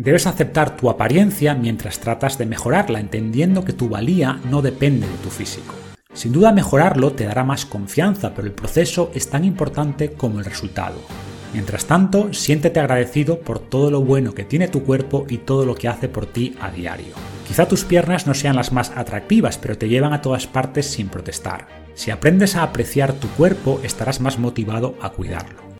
Debes aceptar tu apariencia mientras tratas de mejorarla, entendiendo que tu valía no depende de tu físico. Sin duda mejorarlo te dará más confianza, pero el proceso es tan importante como el resultado. Mientras tanto, siéntete agradecido por todo lo bueno que tiene tu cuerpo y todo lo que hace por ti a diario. Quizá tus piernas no sean las más atractivas, pero te llevan a todas partes sin protestar. Si aprendes a apreciar tu cuerpo, estarás más motivado a cuidarlo.